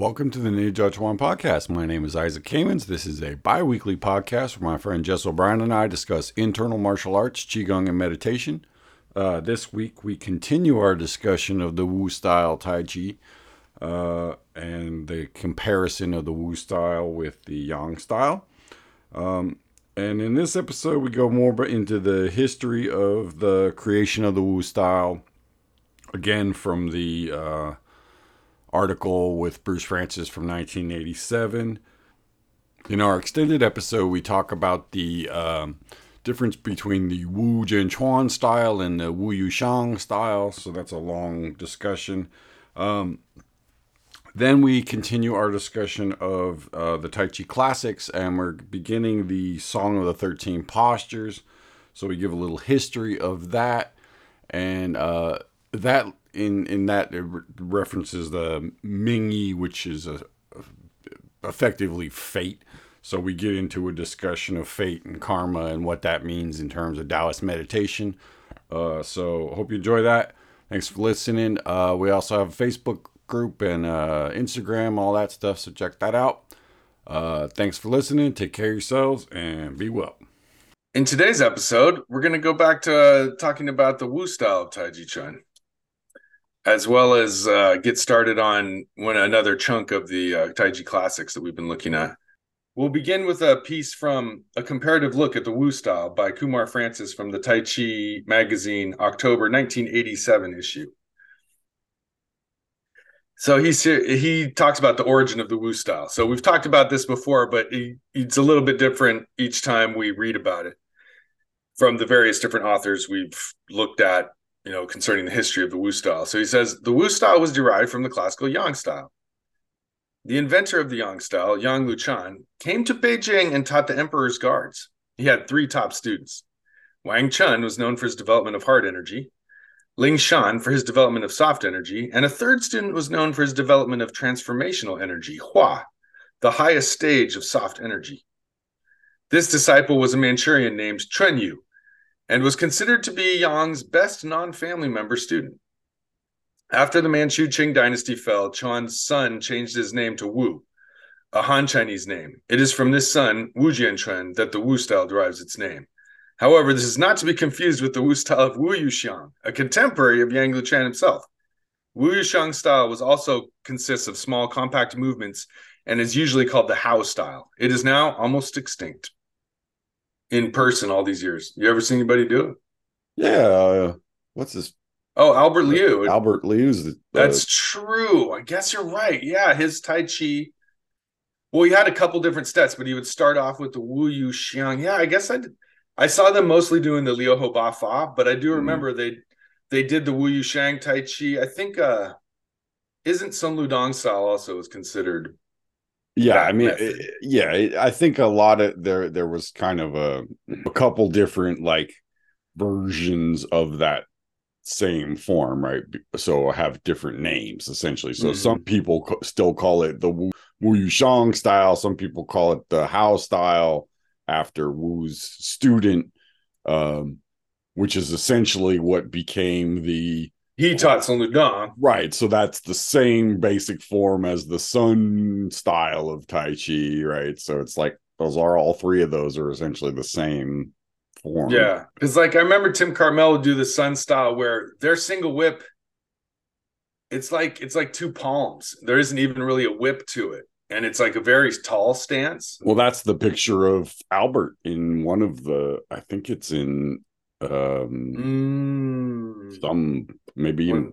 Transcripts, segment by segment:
Welcome to the New Judge One podcast. My name is Isaac Kamens. This is a bi weekly podcast where my friend Jess O'Brien and I discuss internal martial arts, Qigong, and meditation. Uh, this week, we continue our discussion of the Wu style Tai Chi uh, and the comparison of the Wu style with the Yang style. Um, and in this episode, we go more into the history of the creation of the Wu style, again from the uh, article with Bruce Frantzis from 1987. In our extended episode, we talk about the um, difference between the Wu Jianchuan style and the Wu Yuxiang style. So that's a long discussion. Um, then we continue our discussion of uh, the Tai Chi classics, and we're beginning the Song of the 13 Postures. So we give a little history of that, and uh, that in in that it re- references the Mingyi, which is a, a, effectively fate. So we get into a discussion of fate and karma and what that means in terms of Taoist meditation. Uh, so hope you enjoy that. Thanks for listening. Uh, we also have a Facebook group and uh, Instagram, all that stuff. So check that out. Uh, thanks for listening. Take care of yourselves and be well. In today's episode, we're going to go back to uh, talking about the Wu style of Tai Chi Chuan as well as uh, get started on one another chunk of the uh, Taiji classics that we've been looking at. We'll begin with a piece from a comparative look at the Wu style by Kumar Frantzis from the Tai Chi magazine, October 1987 issue. So he's he talks about the origin of the Wu style. So we've talked about this before, but he, it's a little bit different each time we read about it from the various different authors we've looked at you know, concerning the history of the Wu style. So he says the Wu style was derived from the classical Yang style. The inventor of the Yang style, Yang Luchan, came to Beijing and taught the emperor's guards. He had three top students. Wang Chun was known for his development of hard energy, Ling Shan for his development of soft energy, and a third student was known for his development of transformational energy, Hua, the highest stage of soft energy. This disciple was a Manchurian named Chun Yu, and was considered to be Yang's best non family member student. After the Manchu Qing dynasty fell, Chuan's son changed his name to Wu, a Han Chinese name. It is from this son, Wu Jianchuan, that the Wu style derives its name. However, this is not to be confused with the Wu style of Wu Yuxiang, a contemporary of Yang Luchan himself. Wu Yuxiang style was also consists of small, compact movements and is usually called the Hao style. It is now almost extinct in person all these years. You ever seen anybody do it? Yeah. Uh, what's this? Oh, Albert Liu. Albert Liu's. The, uh, That's true. I guess you're right. Yeah, his Tai Chi. Well, he had a couple different steps, but he would start off with the Wu Yu Xiang. Yeah, I guess I did. I saw them mostly doing the Liu Ho Ba Fa, but I do mm-hmm. remember mm. they they did the Wu Yu Xiang Tai Chi. I think uh isn't Sun Ludong style also is considered yeah i mean it, yeah it, i think a lot of there there was kind of a, a couple different like versions of that same form right? So have different names essentially. So mm-hmm. some people co- still call it the wu, wu yuxiang style. Some people call it the hao style after wu's student um which is essentially what became the he taught Sun Ludong. Right. So that's the same basic form as the Sun style of Tai Chi, right? So it's like those are all three of those are essentially the same form. Yeah. Because like I remember Tim Carmel would do the Sun style where their single whip, it's like it's like two palms. There isn't even really a whip to it. And it's like a very tall stance. Well, that's the picture of Albert in one of the I think it's in um mm. Some maybe even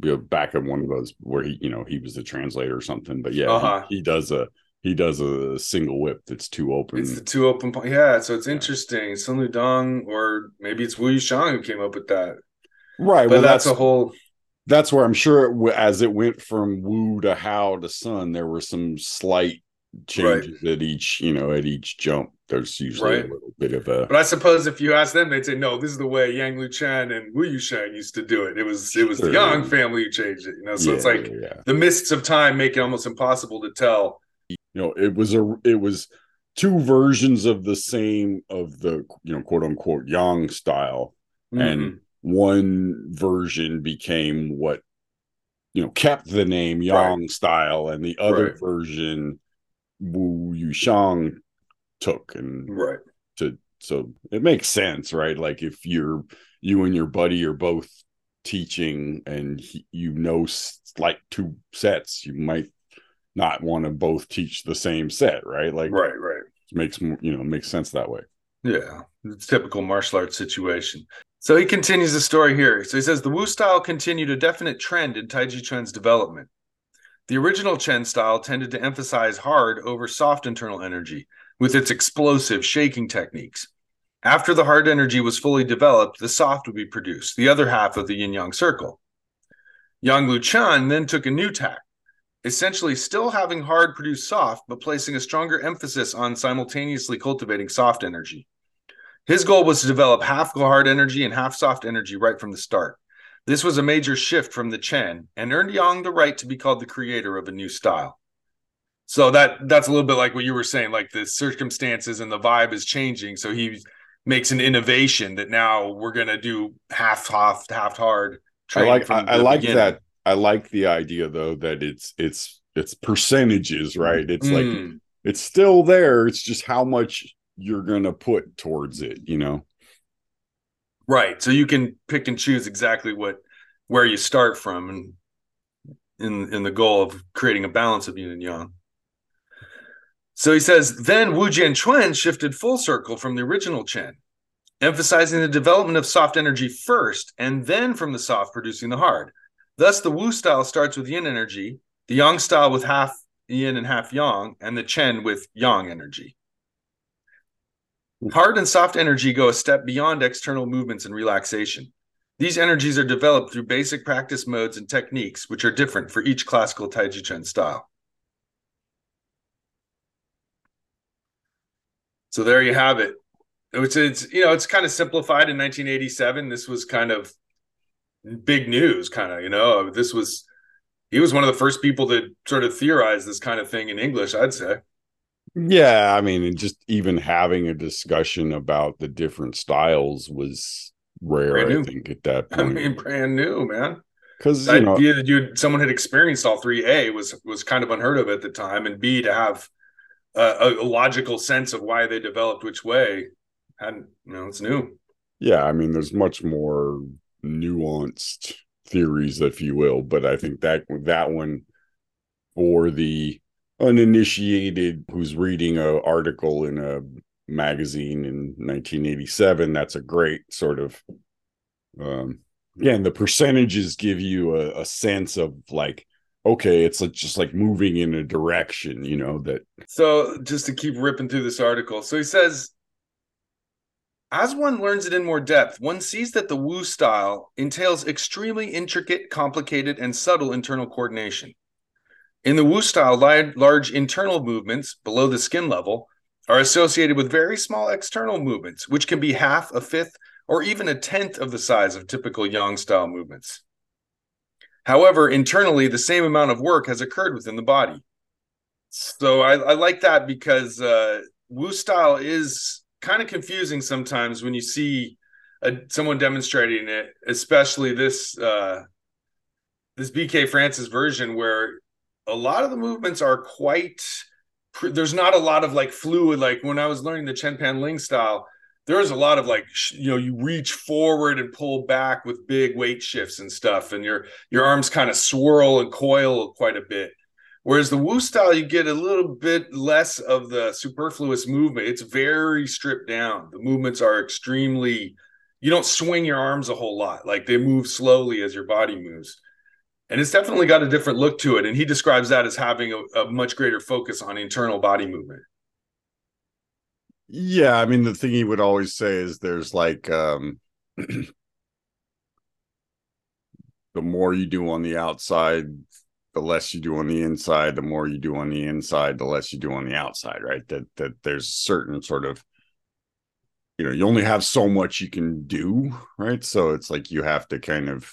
you know, back at one of those where he you know he was the translator or something but yeah uh-huh. he, he, does a he does a single whip that's too open. It's the two open yeah so it's interesting. Sun Ludong or maybe it's Wu Shang who came up with that. Right but well that's, that's a whole that's where I'm sure it, as it went from Wu to Hao to Sun there were some slight changes right. at each you know at each jump there's usually right. a little bit of a but i suppose if you ask them they'd say no this is the way yang Lu luchan and wu yuxiang used to do it it was it was sure. the yang family who changed it you know so yeah, it's like yeah. the mists of time make it almost impossible to tell you know it was a it was two versions of the same of the you know quote unquote yang style mm-hmm. and one version became what you know kept the name yang Right. style and the other Right. version wu yushang took and Right. to so it makes sense right like if you're you and your buddy are both teaching and he, you know like two sets you might not want to both teach the same set right like Right. Right. it makes more you know makes sense that way Yeah, it's typical martial arts situation. So he continues the story here. So he says the Wu style continued a definite trend in Taiji Chuan's development. The original Chen style tended to emphasize hard over soft internal energy with its explosive shaking techniques. After the hard energy was fully developed, the soft would be produced, the other half of the yin yang circle. Yang Lu Chan then took a new tack, essentially still having hard produce soft, but placing a stronger emphasis on simultaneously cultivating soft energy. His goal was to develop half hard energy and half soft energy right from the start. This was a major shift from the Chen and earned Yang the right to be called the creator of a new style. So that that's a little bit like what you were saying, like the circumstances and the vibe is changing. So he makes an innovation that now we're gonna do half soft, half hard. i like I, I like beginning. that i like the idea though that it's it's it's percentages right it's like Mm, it's still there it's just how much you're gonna put towards it you know right. So you can pick and choose exactly what where you start from and in in the goal of creating a balance of yin and yang. So he says, then Wu Jianchuan shifted full circle from the original Chen, emphasizing the development of soft energy first, and then from the soft producing the hard. Thus, the Wu style starts with yin energy, the Yang style with half yin and half yang, and the Chen with yang energy. Hard and soft energy go a step beyond external movements and relaxation. These energies are developed through basic practice modes and techniques, which are different for each classical Taiji Chuan style. So there you have it. It's, it's you know it's kind of simplified in 1987. This was kind of big news, kind of you know this was he was one of the first people to sort of theorize this kind of thing in English. I'd say. yeah i mean just even having a discussion about the different styles was rare i think at that point, I mean, brand new, man. because The you know idea that you someone had experienced all three A was was kind of unheard of at the time, and B to have a, a logical sense of why they developed which way, and you know it's new. yeah i mean there's much more nuanced theories if you will but i think that that one for the uninitiated who's reading a article in a magazine in 1987 that's a great sort of um again the percentages give you a, a sense of like okay it's like just like moving in a direction you know that So just to keep ripping through this article, so he says. As one learns it in more depth, one sees that the Wu style entails extremely intricate, complicated, and subtle internal coordination. In the Wu style, large internal movements below the skin level are associated with very small external movements, which can be half, a fifth, or even a tenth of the size of typical Yang style movements. However, internally, the same amount of work has occurred within the body. So I, I like that because uh, Wu style is kind of confusing sometimes when you see a, someone demonstrating it, especially this uh, this BK Frantzis version where a lot of the movements are quite. There's not a lot of like fluid. Like when I was learning the Chen Pan Ling style, there was a lot of like you know you reach forward and pull back with big weight shifts and stuff, and your your arms kind of swirl and coil quite a bit. Whereas the Wu style, you get a little bit less of the superfluous movement. It's very stripped down. The movements are extremely, you don't swing your arms a whole lot. Like they move slowly as your body moves. And it's definitely got a different look to it. And he describes that as having a, a much greater focus on internal body movement. Yeah i mean the thing he would always say is there's like um the more you do on the outside the less you do on the inside the more you do on the inside the less you do on the outside right? That that there's certain sort of you know you only have so much you can do right? So it's like you have to kind of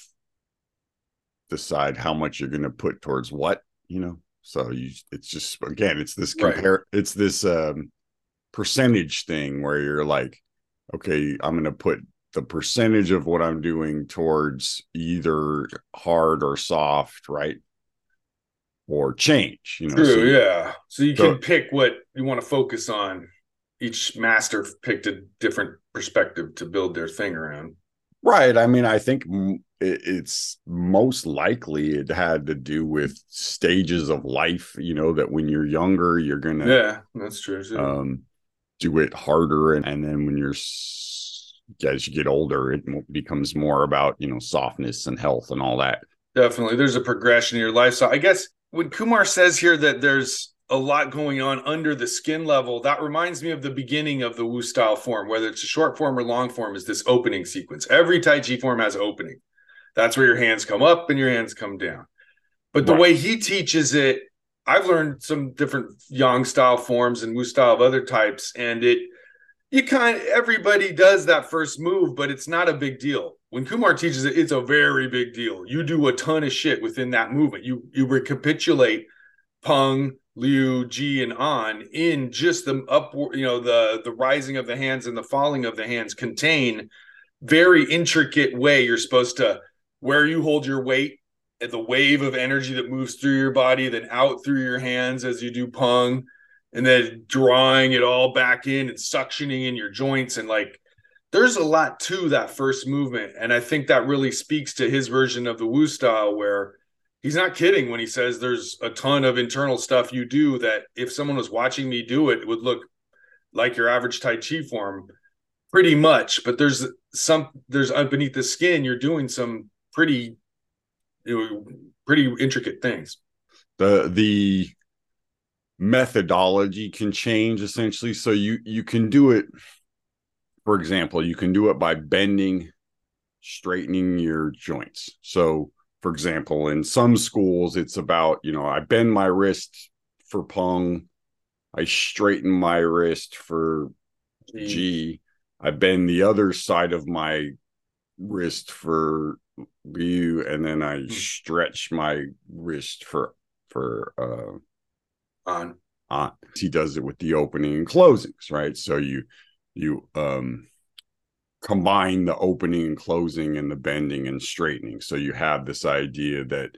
decide how much you're going to put towards what you know? So you it's just again it's this Right. compare it's this um percentage thing where you're like okay i'm going to put the percentage of what I'm doing towards either hard or soft, right? Or change, you know. True, so, yeah. So you so- can pick what you want to focus on. Each master picked a different perspective to build their thing around. Right. I mean, I think it's most likely it had to do with stages of life, you know, that when you're younger, you're going to Yeah, that's true. too. um, do it harder. And, and then when you're, as you get older, it becomes more about, you know, softness and health and all that. Definitely. There's a progression in your life. So I guess when Kumar says here that there's a lot going on under the skin level, that reminds me of the beginning of the Wu style form, whether it's a short form or long form, is this opening sequence. Every Tai Chi form has opening. That's where your hands come up and your hands come down. But the Right. way he teaches it, I've learned some different Yang style forms and Wu style of other types, and it you kind everybody does that first move, but it's not a big deal. When Kumar teaches it, it's a very big deal. You do a ton of shit within that movement. You you recapitulate Pung, Liu, Ji, and An in just the upward, you know, the the rising of the hands and the falling of the hands contain very intricate way you're supposed to where you hold your weight the wave of energy that moves through your body, then out through your hands as you do Pung, and then drawing it all back in and suctioning in your joints. And like there's a lot to that first movement. And i think that really speaks to his version of the wu style where he's not kidding when he says there's a ton of internal stuff you do that if someone was watching me do it, it would look like your average tai chi form pretty much. But there's some there's uh, underneath the skin you're doing some pretty pretty intricate things The, the methodology can change essentially. So you, you can do it, for example, you can do it by bending, straightening your joints. So, for example, in some schools, it's about, you know, I bend my wrist for pung, I straighten my wrist for Ji. I bend the other side of my wrist for Liu, and then I stretch my wrist for for uh on on. He does it with the opening and closings, right? So you you um combine the opening and closing and the bending and straightening. So you have this idea that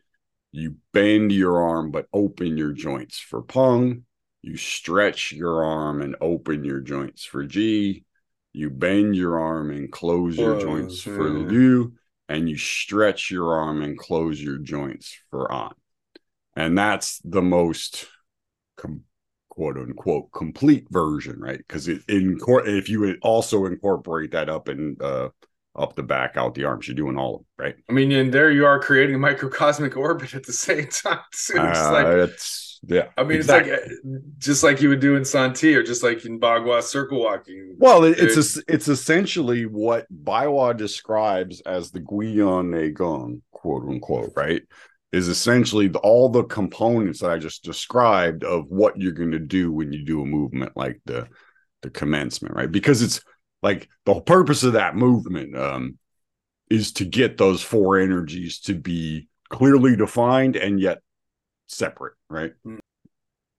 you bend your arm but open your joints for pung. You stretch your arm and open your joints for Ji. You bend your arm and close your Close, joints for yeah. Liu. And you stretch your arm and close your joints for on. And that's the most com- quote unquote complete version, right? Because it in if you would also incorporate that up and uh up the back, out the arms, you're doing all of right? i mean and there you are creating a microcosmic orbit at the same time too. it's Uh, like it's yeah. I mean, exactly. it's like uh, just like you would do in Santi or just like in Bagua circle walking. Well, it, it's It's- it's essentially what Baihua describes as the Guion Gong, quote unquote, right? Is essentially the, all the components that I just described of what you're going to do when you do a movement like the the commencement, right? Because it's like the whole purpose of that movement um, is to get those four energies to be clearly defined and yet separate, right?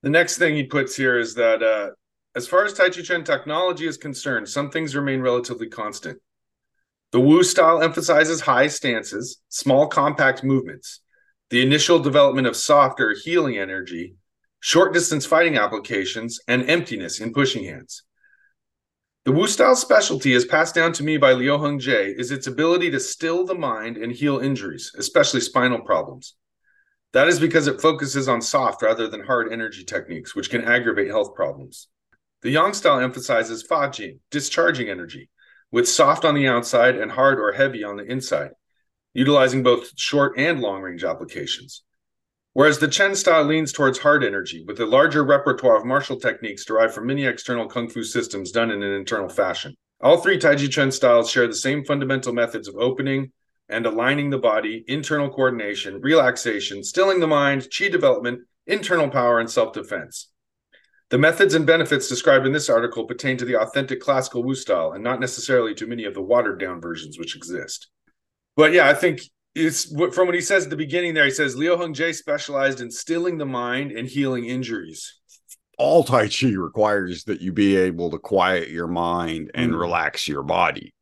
The next thing he puts here is that uh, as far as Tai Chi Chuan technology is concerned, some things remain relatively constant. The Wu style emphasizes high stances, small compact movements, the initial development of softer healing energy, short distance fighting applications, and emptiness in pushing hands. The Wu style specialty, as passed down to me by Liu Heng Jie, is its ability to still the mind and heal injuries, especially spinal problems. That is because it focuses on soft rather than hard energy techniques, which can aggravate health problems. The Yang style emphasizes Fa Jing, discharging energy, with soft on the outside and hard or heavy on the inside, utilizing both short and long range applications. Whereas the Chen style leans towards hard energy, with a larger repertoire of martial techniques derived from many external kung fu systems done in an internal fashion. All three Taiji Chuan styles share the same fundamental methods of opening, and aligning the body, internal coordination, relaxation, stilling the mind, chi development, internal power, and self defense. The methods and benefits described in this article pertain to the authentic classical Wu style and not necessarily to many of the watered down versions which exist. But yeah, I think it's from what he says at the beginning there. He says Liu Heng Jie specialized in stilling the mind and healing injuries. all tai chi requires that you be able to quiet your mind and Mm. relax your body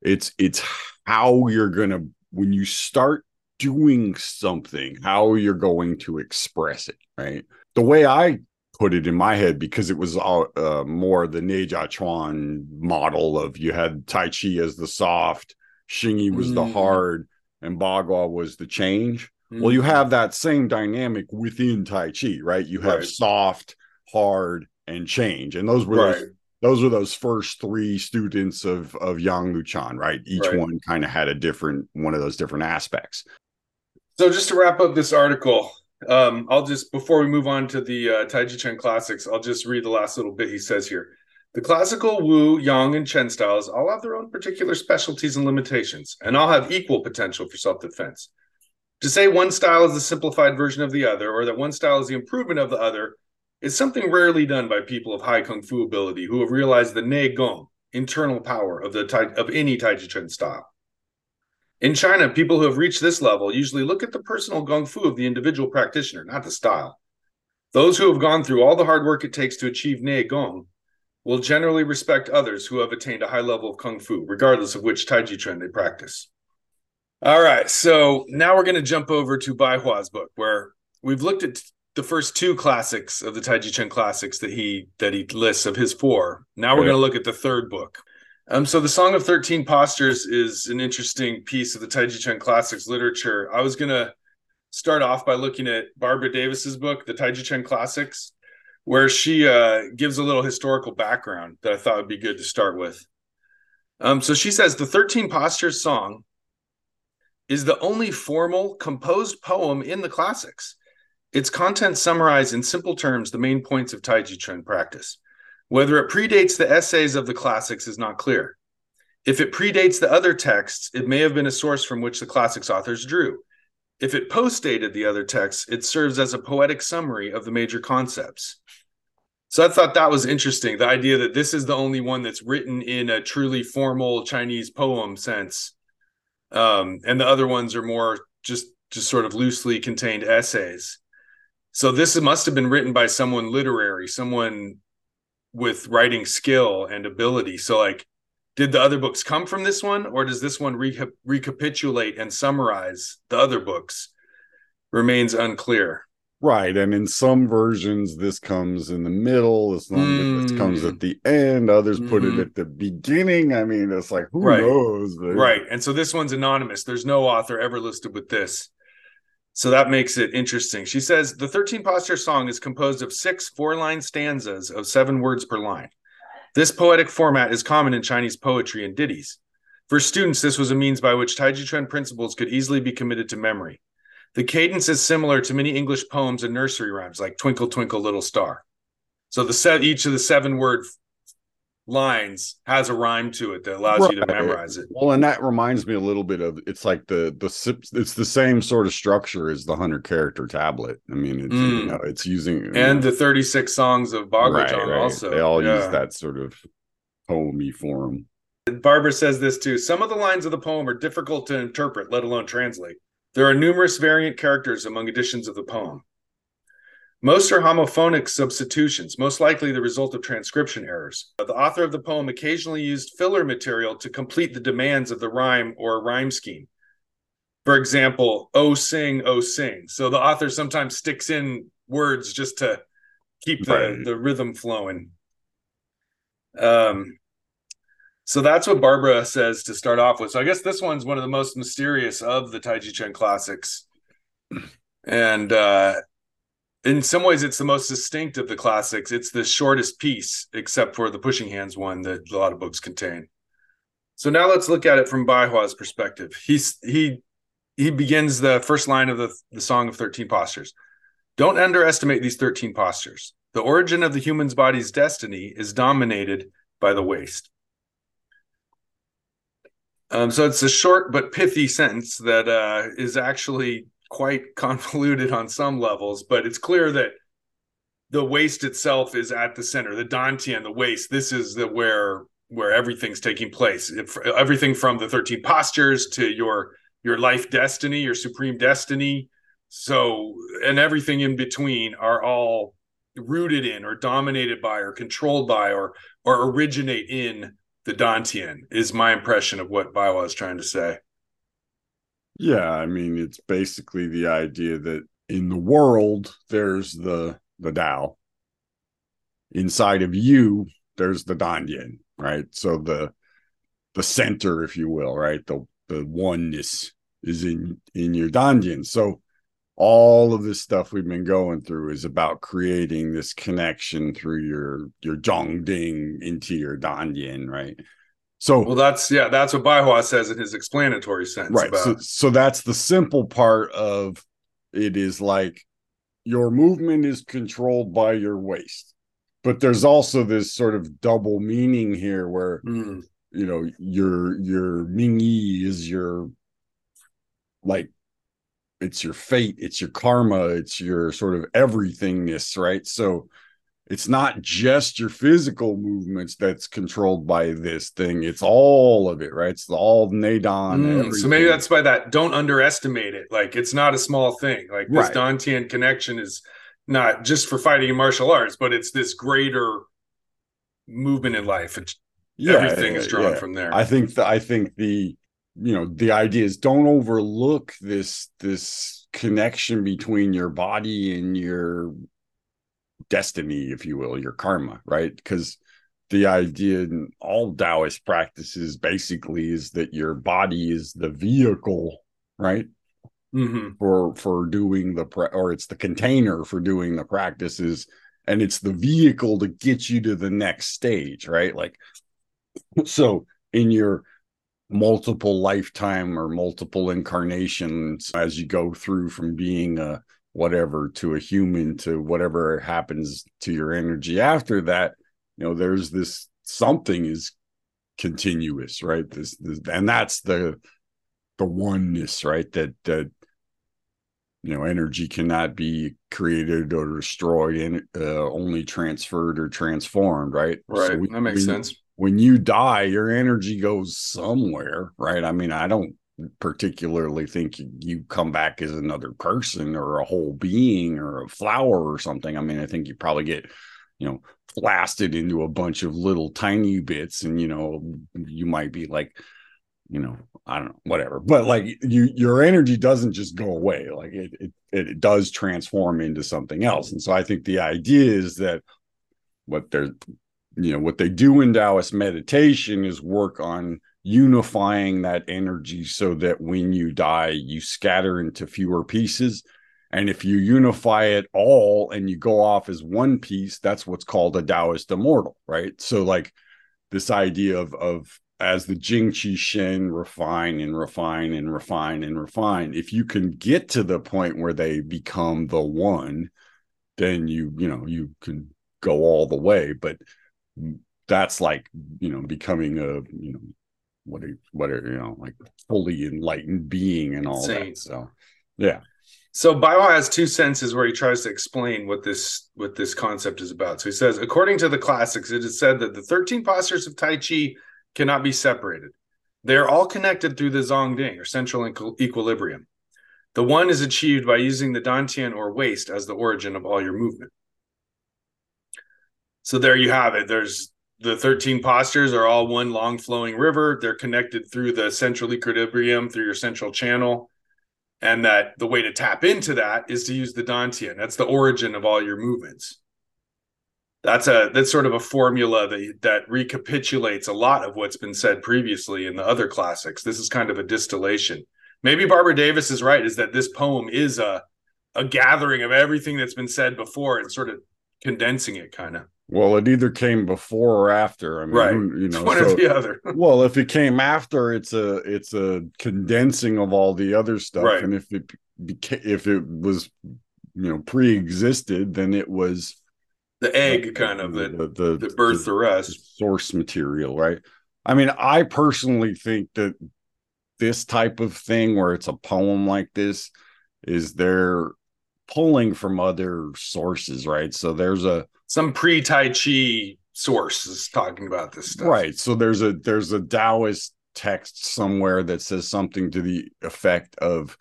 It's it's how you're gonna when you start doing something, how you're going to express it, right? The way I put it in my head because it was all uh, more the Nei Jia Chuan model of you had Tai Chi as the soft, Xingyi was mm. the hard, and Bagua was the change. Mm. Well, you mm. have that same dynamic within Tai Chi, right? You have right. soft, hard, and change, and those were right. those, those were those first three students of of Yang Luchan, right? Each right. one kind of had a different one of those different aspects. So just to wrap up this article, um, I'll just before we move on to the uh, Taiji Chen classics, I'll just read the last little bit he says here. The classical Wu, Yang, and Chen styles all have their own particular specialties and limitations, and all have equal potential for self-defense. To say one style is the simplified version of the other, or that one style is the improvement of the other, is something rarely done by people of high kung fu ability who have realized the Nei Gong, internal power of the of any Taiji Chuan style. In China, people who have reached this level usually look at the personal Gong Fu of the individual practitioner, not the style. Those who have gone through all the hard work it takes to achieve Nei Gong will generally respect others who have attained a high level of Kung Fu, regardless of which Taiji Chuan they practice. All right, so now we're going to jump over to Bai Hua's book, where we've looked at the first two classics of the Taiji Chuan classics that he that he lists of his four. Now we're going to look at the third book. Um, so the Song of Thirteen Postures is an interesting piece of the Taiji Chuan classics literature. I was gonna start off by looking at Barbara Davis's book, The Taiji Chuan Classics, where she uh, gives a little historical background that I thought would be good to start with. Um, so she says the Thirteen Postures song is the only formal composed poem in the classics. Its content summarize in simple terms the main points of Taiji Chuan practice. Whether it predates the essays of the classics is not clear. If it predates the other texts, it may have been a source from which the classics authors drew. If it postdated the other texts, it serves as a poetic summary of the major concepts. So I thought that was interesting. The idea that this is the only one that's written in a truly formal Chinese poem sense, um, and the other ones are more just just sort of loosely contained essays. So this must have been written by someone literary, someone with writing skill and ability. So like did the other books come from this one or does this one re- recapitulate and summarize the other books remains unclear right and in some versions this comes in the middle some mm. this comes at the end others mm-hmm. put it mm-hmm. at the beginning i mean it's like who right. knows right and so this one's anonymous there's no author ever listed with this so that makes it interesting. She says the 13 posture song is composed of six four line stanzas of seven words per line. This poetic format is common in Chinese poetry and ditties. For students, this was a means by which Taiji Chuan principles could easily be committed to memory. The cadence is similar to many English poems and nursery rhymes, like "Twinkle Twinkle Little Star." So the set each of the seven word lines has a rhyme to it that allows right. you to memorize it. Well, and that reminds me a little bit of it's like the the it's the same sort of structure as the hundred character tablet. I mean, it's mm. you know it's using and know, the thirty six songs of Zhang right, right. also. They all yeah. use that sort of poemy form. Barbara says this too. Some of the lines of the poem are difficult to interpret, let alone translate. There are numerous variant characters among editions of the poem. Most are homophonic substitutions, most likely the result of transcription errors. The author of the poem occasionally used filler material to complete the demands of the rhyme or rhyme scheme. For example, oh sing, oh sing. So the author sometimes sticks in words just to keep the, right. the rhythm flowing. Um, so that's what Barbara says to start off with. So I guess this one's one of the most mysterious of the Taiji Chen classics. And uh, in some ways it's the most distinct of the classics. It's the shortest piece except for the pushing hands one that a lot of books contain. So now let's look at it from Baihua's perspective. He's he he begins the first line of the, the song of 13 postures. Don't underestimate these 13 postures. The origin of the human's body's destiny is dominated by the waist um, so it's a short but pithy sentence that uh, is actually quite convoluted on some levels, but it's clear that the waist itself is at the center. The Dantian, the waist, this is the where where everything's taking place. If, everything from the 13 postures to your your life destiny, your supreme destiny. So, and everything in between are all rooted in or dominated by or controlled by or or originate in the Dantian is my impression of what Baihua is trying to say. Yeah, I mean it's basically the idea that in the world there's the the Tao. Inside of you, there's the Dantian, right? So the the center, if you will, right? The the oneness is in in your Dantian. So all of this stuff we've been going through is about creating this connection through your your Zhongding into your Dantian, right? So well, that's yeah, that's what Baihua says in his explanatory sense. Right. About. So so that's the simple part of it is like your movement is controlled by your waist. But there's also this sort of double meaning here where Mm. you know your your Ming Yi is your like it's your fate, it's your karma, it's your sort of everythingness, right? So it's not just your physical movements that's controlled by this thing, it's all of it, right? It's all Nadon. Mm, so maybe that's why that. Don't underestimate it. Like it's not a small thing. Like this Right. Dantian connection is not just for fighting in martial arts, but it's this greater movement in life. It's, everything is drawn yeah. from there. I think the, I think the you know the idea is don't overlook this this connection between your body and your destiny, if you will, your karma, right? Because the idea in all Taoist practices basically is that your body is the vehicle, right? Mhm. for for doing the pra- or it's the container for doing the practices and it's the vehicle to get you to the next stage right like so in your multiple lifetime or multiple incarnations as you go through from being a whatever to a human to whatever happens to your energy after that you know there's this something is continuous right this, this and that's the the oneness right that that you know energy cannot be created or destroyed and uh, only transferred or transformed right Right. we- that makes sense. when you die your energy goes somewhere right i mean i don't particularly think you- come back as another person or a whole being or a flower or something i mean i think you probably get you know blasted into a bunch of little tiny bits and you know you might be like you know i don't know whatever. But like you your energy doesn't just go away. Like it it, it does transform into something else. And so i think the idea is that what they're you know what they do in taoist meditation is work on unifying that energy so that when you die you scatter into fewer pieces and if you unify it all and you go off as one piece that's what's called a taoist immortal right so like this idea of of as the Jing Qi Shen refine and refine and refine and refine, if you can get to the point where they become the one, then you you know you can go all the way. But mm, that's like you know becoming a you know what are what a you know like fully enlightened being and all Saint. that. So yeah, So Baihua has two senses where he tries to explain what this what this concept is about. So he says, according to the classics, it is said that the 13 postures of Tai Chi cannot be separated. They are all connected through the Zhongding or central equi- equilibrium. The one is achieved by using the Dantian or waist as the origin of all your movement. So there you have it. There's the 13 postures are all one long flowing river. They're connected through the central equilibrium, through your central channel. And that the way to tap into that is to use the dantian. That's the origin of all your movements. That's a that's sort of a formula that that recapitulates a lot of what's been said previously in the other classics. This is kind of a distillation. Maybe barbara davis is right is that this poem is a a gathering of everything that's been said before and sort of condensing it kind of well, it either came before or after. I mean, Right. you know, one so- or the other well if it came after it's a it's a condensing of all the other stuff Right. and if it became if it was you know pre-existed then it was the egg kind of the that the, that birthed the rest source material right i mean i personally think that this type of thing where it's a poem like this is they're pulling from other sources right so there's a some pre-tai chi source is talking about this stuff Right. So there's a there's a Taoist text somewhere that says something to the effect of,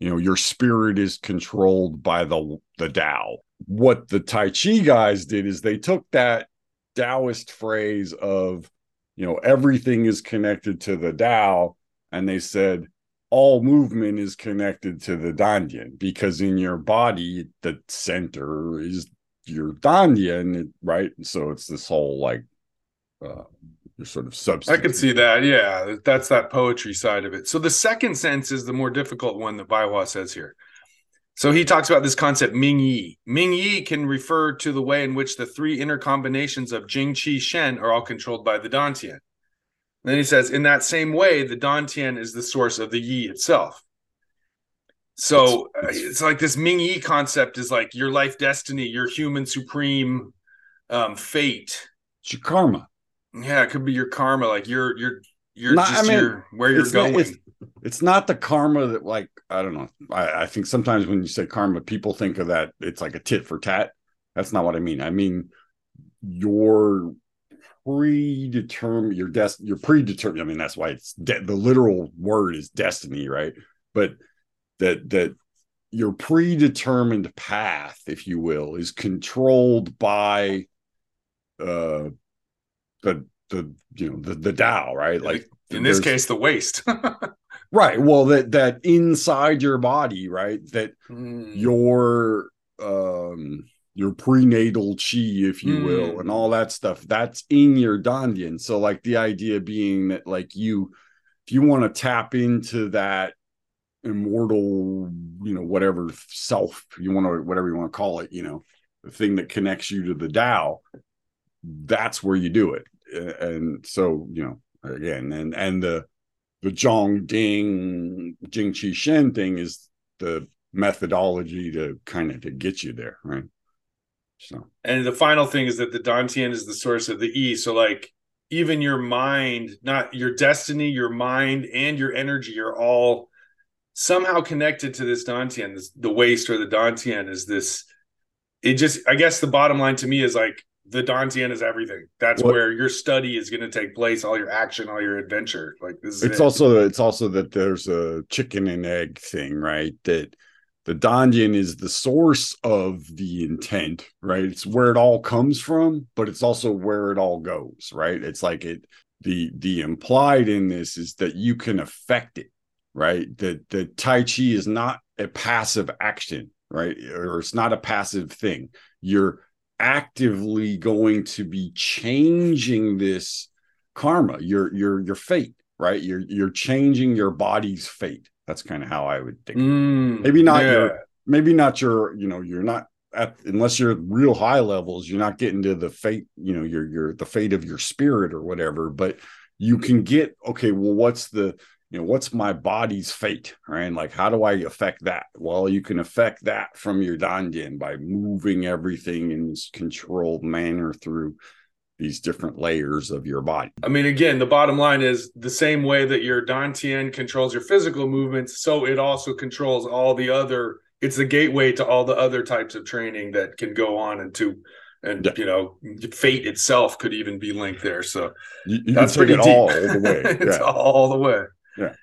you know, your spirit is controlled by the the Tao. What the Tai Chi guys did is they took that Taoist phrase of, you know, everything is connected to the Tao. And they said all movement is connected to the Dantian because in your body, the center is your Dantian, right? So it's this whole like uh, sort of substance. I can see that. Yeah, that's that poetry side of it. So the second sense is the more difficult one that Baihua says here. So he talks about this concept Ming Yi. Ming Yi can refer to the way in which the three inner combinations of Jing, Qi, Shen are all controlled by the Dantian. Then he says, in that same way, the Dantian is the source of the Yi itself. So it's, it's, it's like this Ming Yi concept is like your life destiny, your human supreme um, fate. It's your karma. Yeah, it could be your karma. Like you're you're you're not, just I mean, your, where you're going. Not, it's, it's, not the karma that like I don't know. I, I think sometimes when you say karma, people think of that it's like a tit for tat. That's not what I mean. I mean your predetermined your des your predetermined. I mean that's why it's de- the literal word is destiny, right? But that that your predetermined path, if you will, is controlled by uh the the you know the the Tao, right? Like in this case, the waist. right. Well, that that inside your body, right? That mm. your um your prenatal chi, if you mm. will, and all that stuff, that's in your Dantian. So, like the idea being that like you if you want to tap into that immortal, you know, whatever self you want to whatever you want to call it, you know, the thing that connects you to the Tao, that's where you do it and so you know again and and the the Zhong Ding Jing Qi Shen thing is the methodology to kind of to get you there, right? So and the final thing is that the Dantian is the source of the E. So like even your mind, not your destiny, your mind and your energy are all somehow connected to this Dantian. This, the waist or the Dantian is this. It just, I guess, the bottom line to me is like the Dantian is everything. That's where your study is going to take place, all your action, all your adventure. Like this it's it. also it's also that there's a chicken and egg thing, right? That the Dantian is the source of the intent, right? It's where it all comes from, but it's also where it all goes, right? It's like it the the implied in this is that you can affect it, right? That the Tai Chi is not a passive action, right? Or it's not a passive thing. You're actively going to be changing this karma, your your your fate, right? You're you're changing your body's fate. That's kind of how I would think. Mm, maybe not yeah. your maybe not your, you know, you're not at unless you're real high levels, you're not getting to the fate, you know, your your the fate of your spirit or whatever, but you can get okay, well, what's the you know what's my body's fate right like how do i affect that well you can affect that from your dantian by moving everything in this controlled manner through these different layers of your body i mean again the bottom line is the same way that your dantian controls your physical movements so it also controls all the other it's the gateway to all the other types of training that can go on into and yeah. you know fate itself could even be linked there so you, you that's pretty deep. all the way it's yeah. all the way yeah.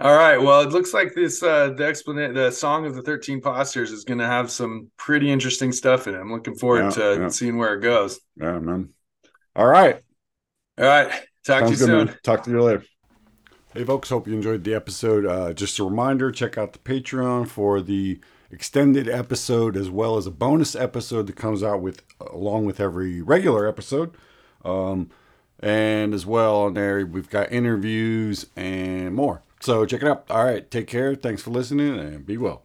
All right. Well, it looks like this uh the explanation the song of the 13 postures is gonna have some pretty interesting stuff in it. I'm looking forward yeah, to yeah. seeing where it goes. Yeah, man. All right. All right. Talk Sounds to you good, soon. Man. Talk to you later. Hey folks, hope you enjoyed the episode. Uh, just a reminder, check out the Patreon for the extended episode as well as a bonus episode that comes out with along with every regular episode. Um, and as well on there, we've got interviews and more. So check it out. All right. Take care. Thanks for listening and be well.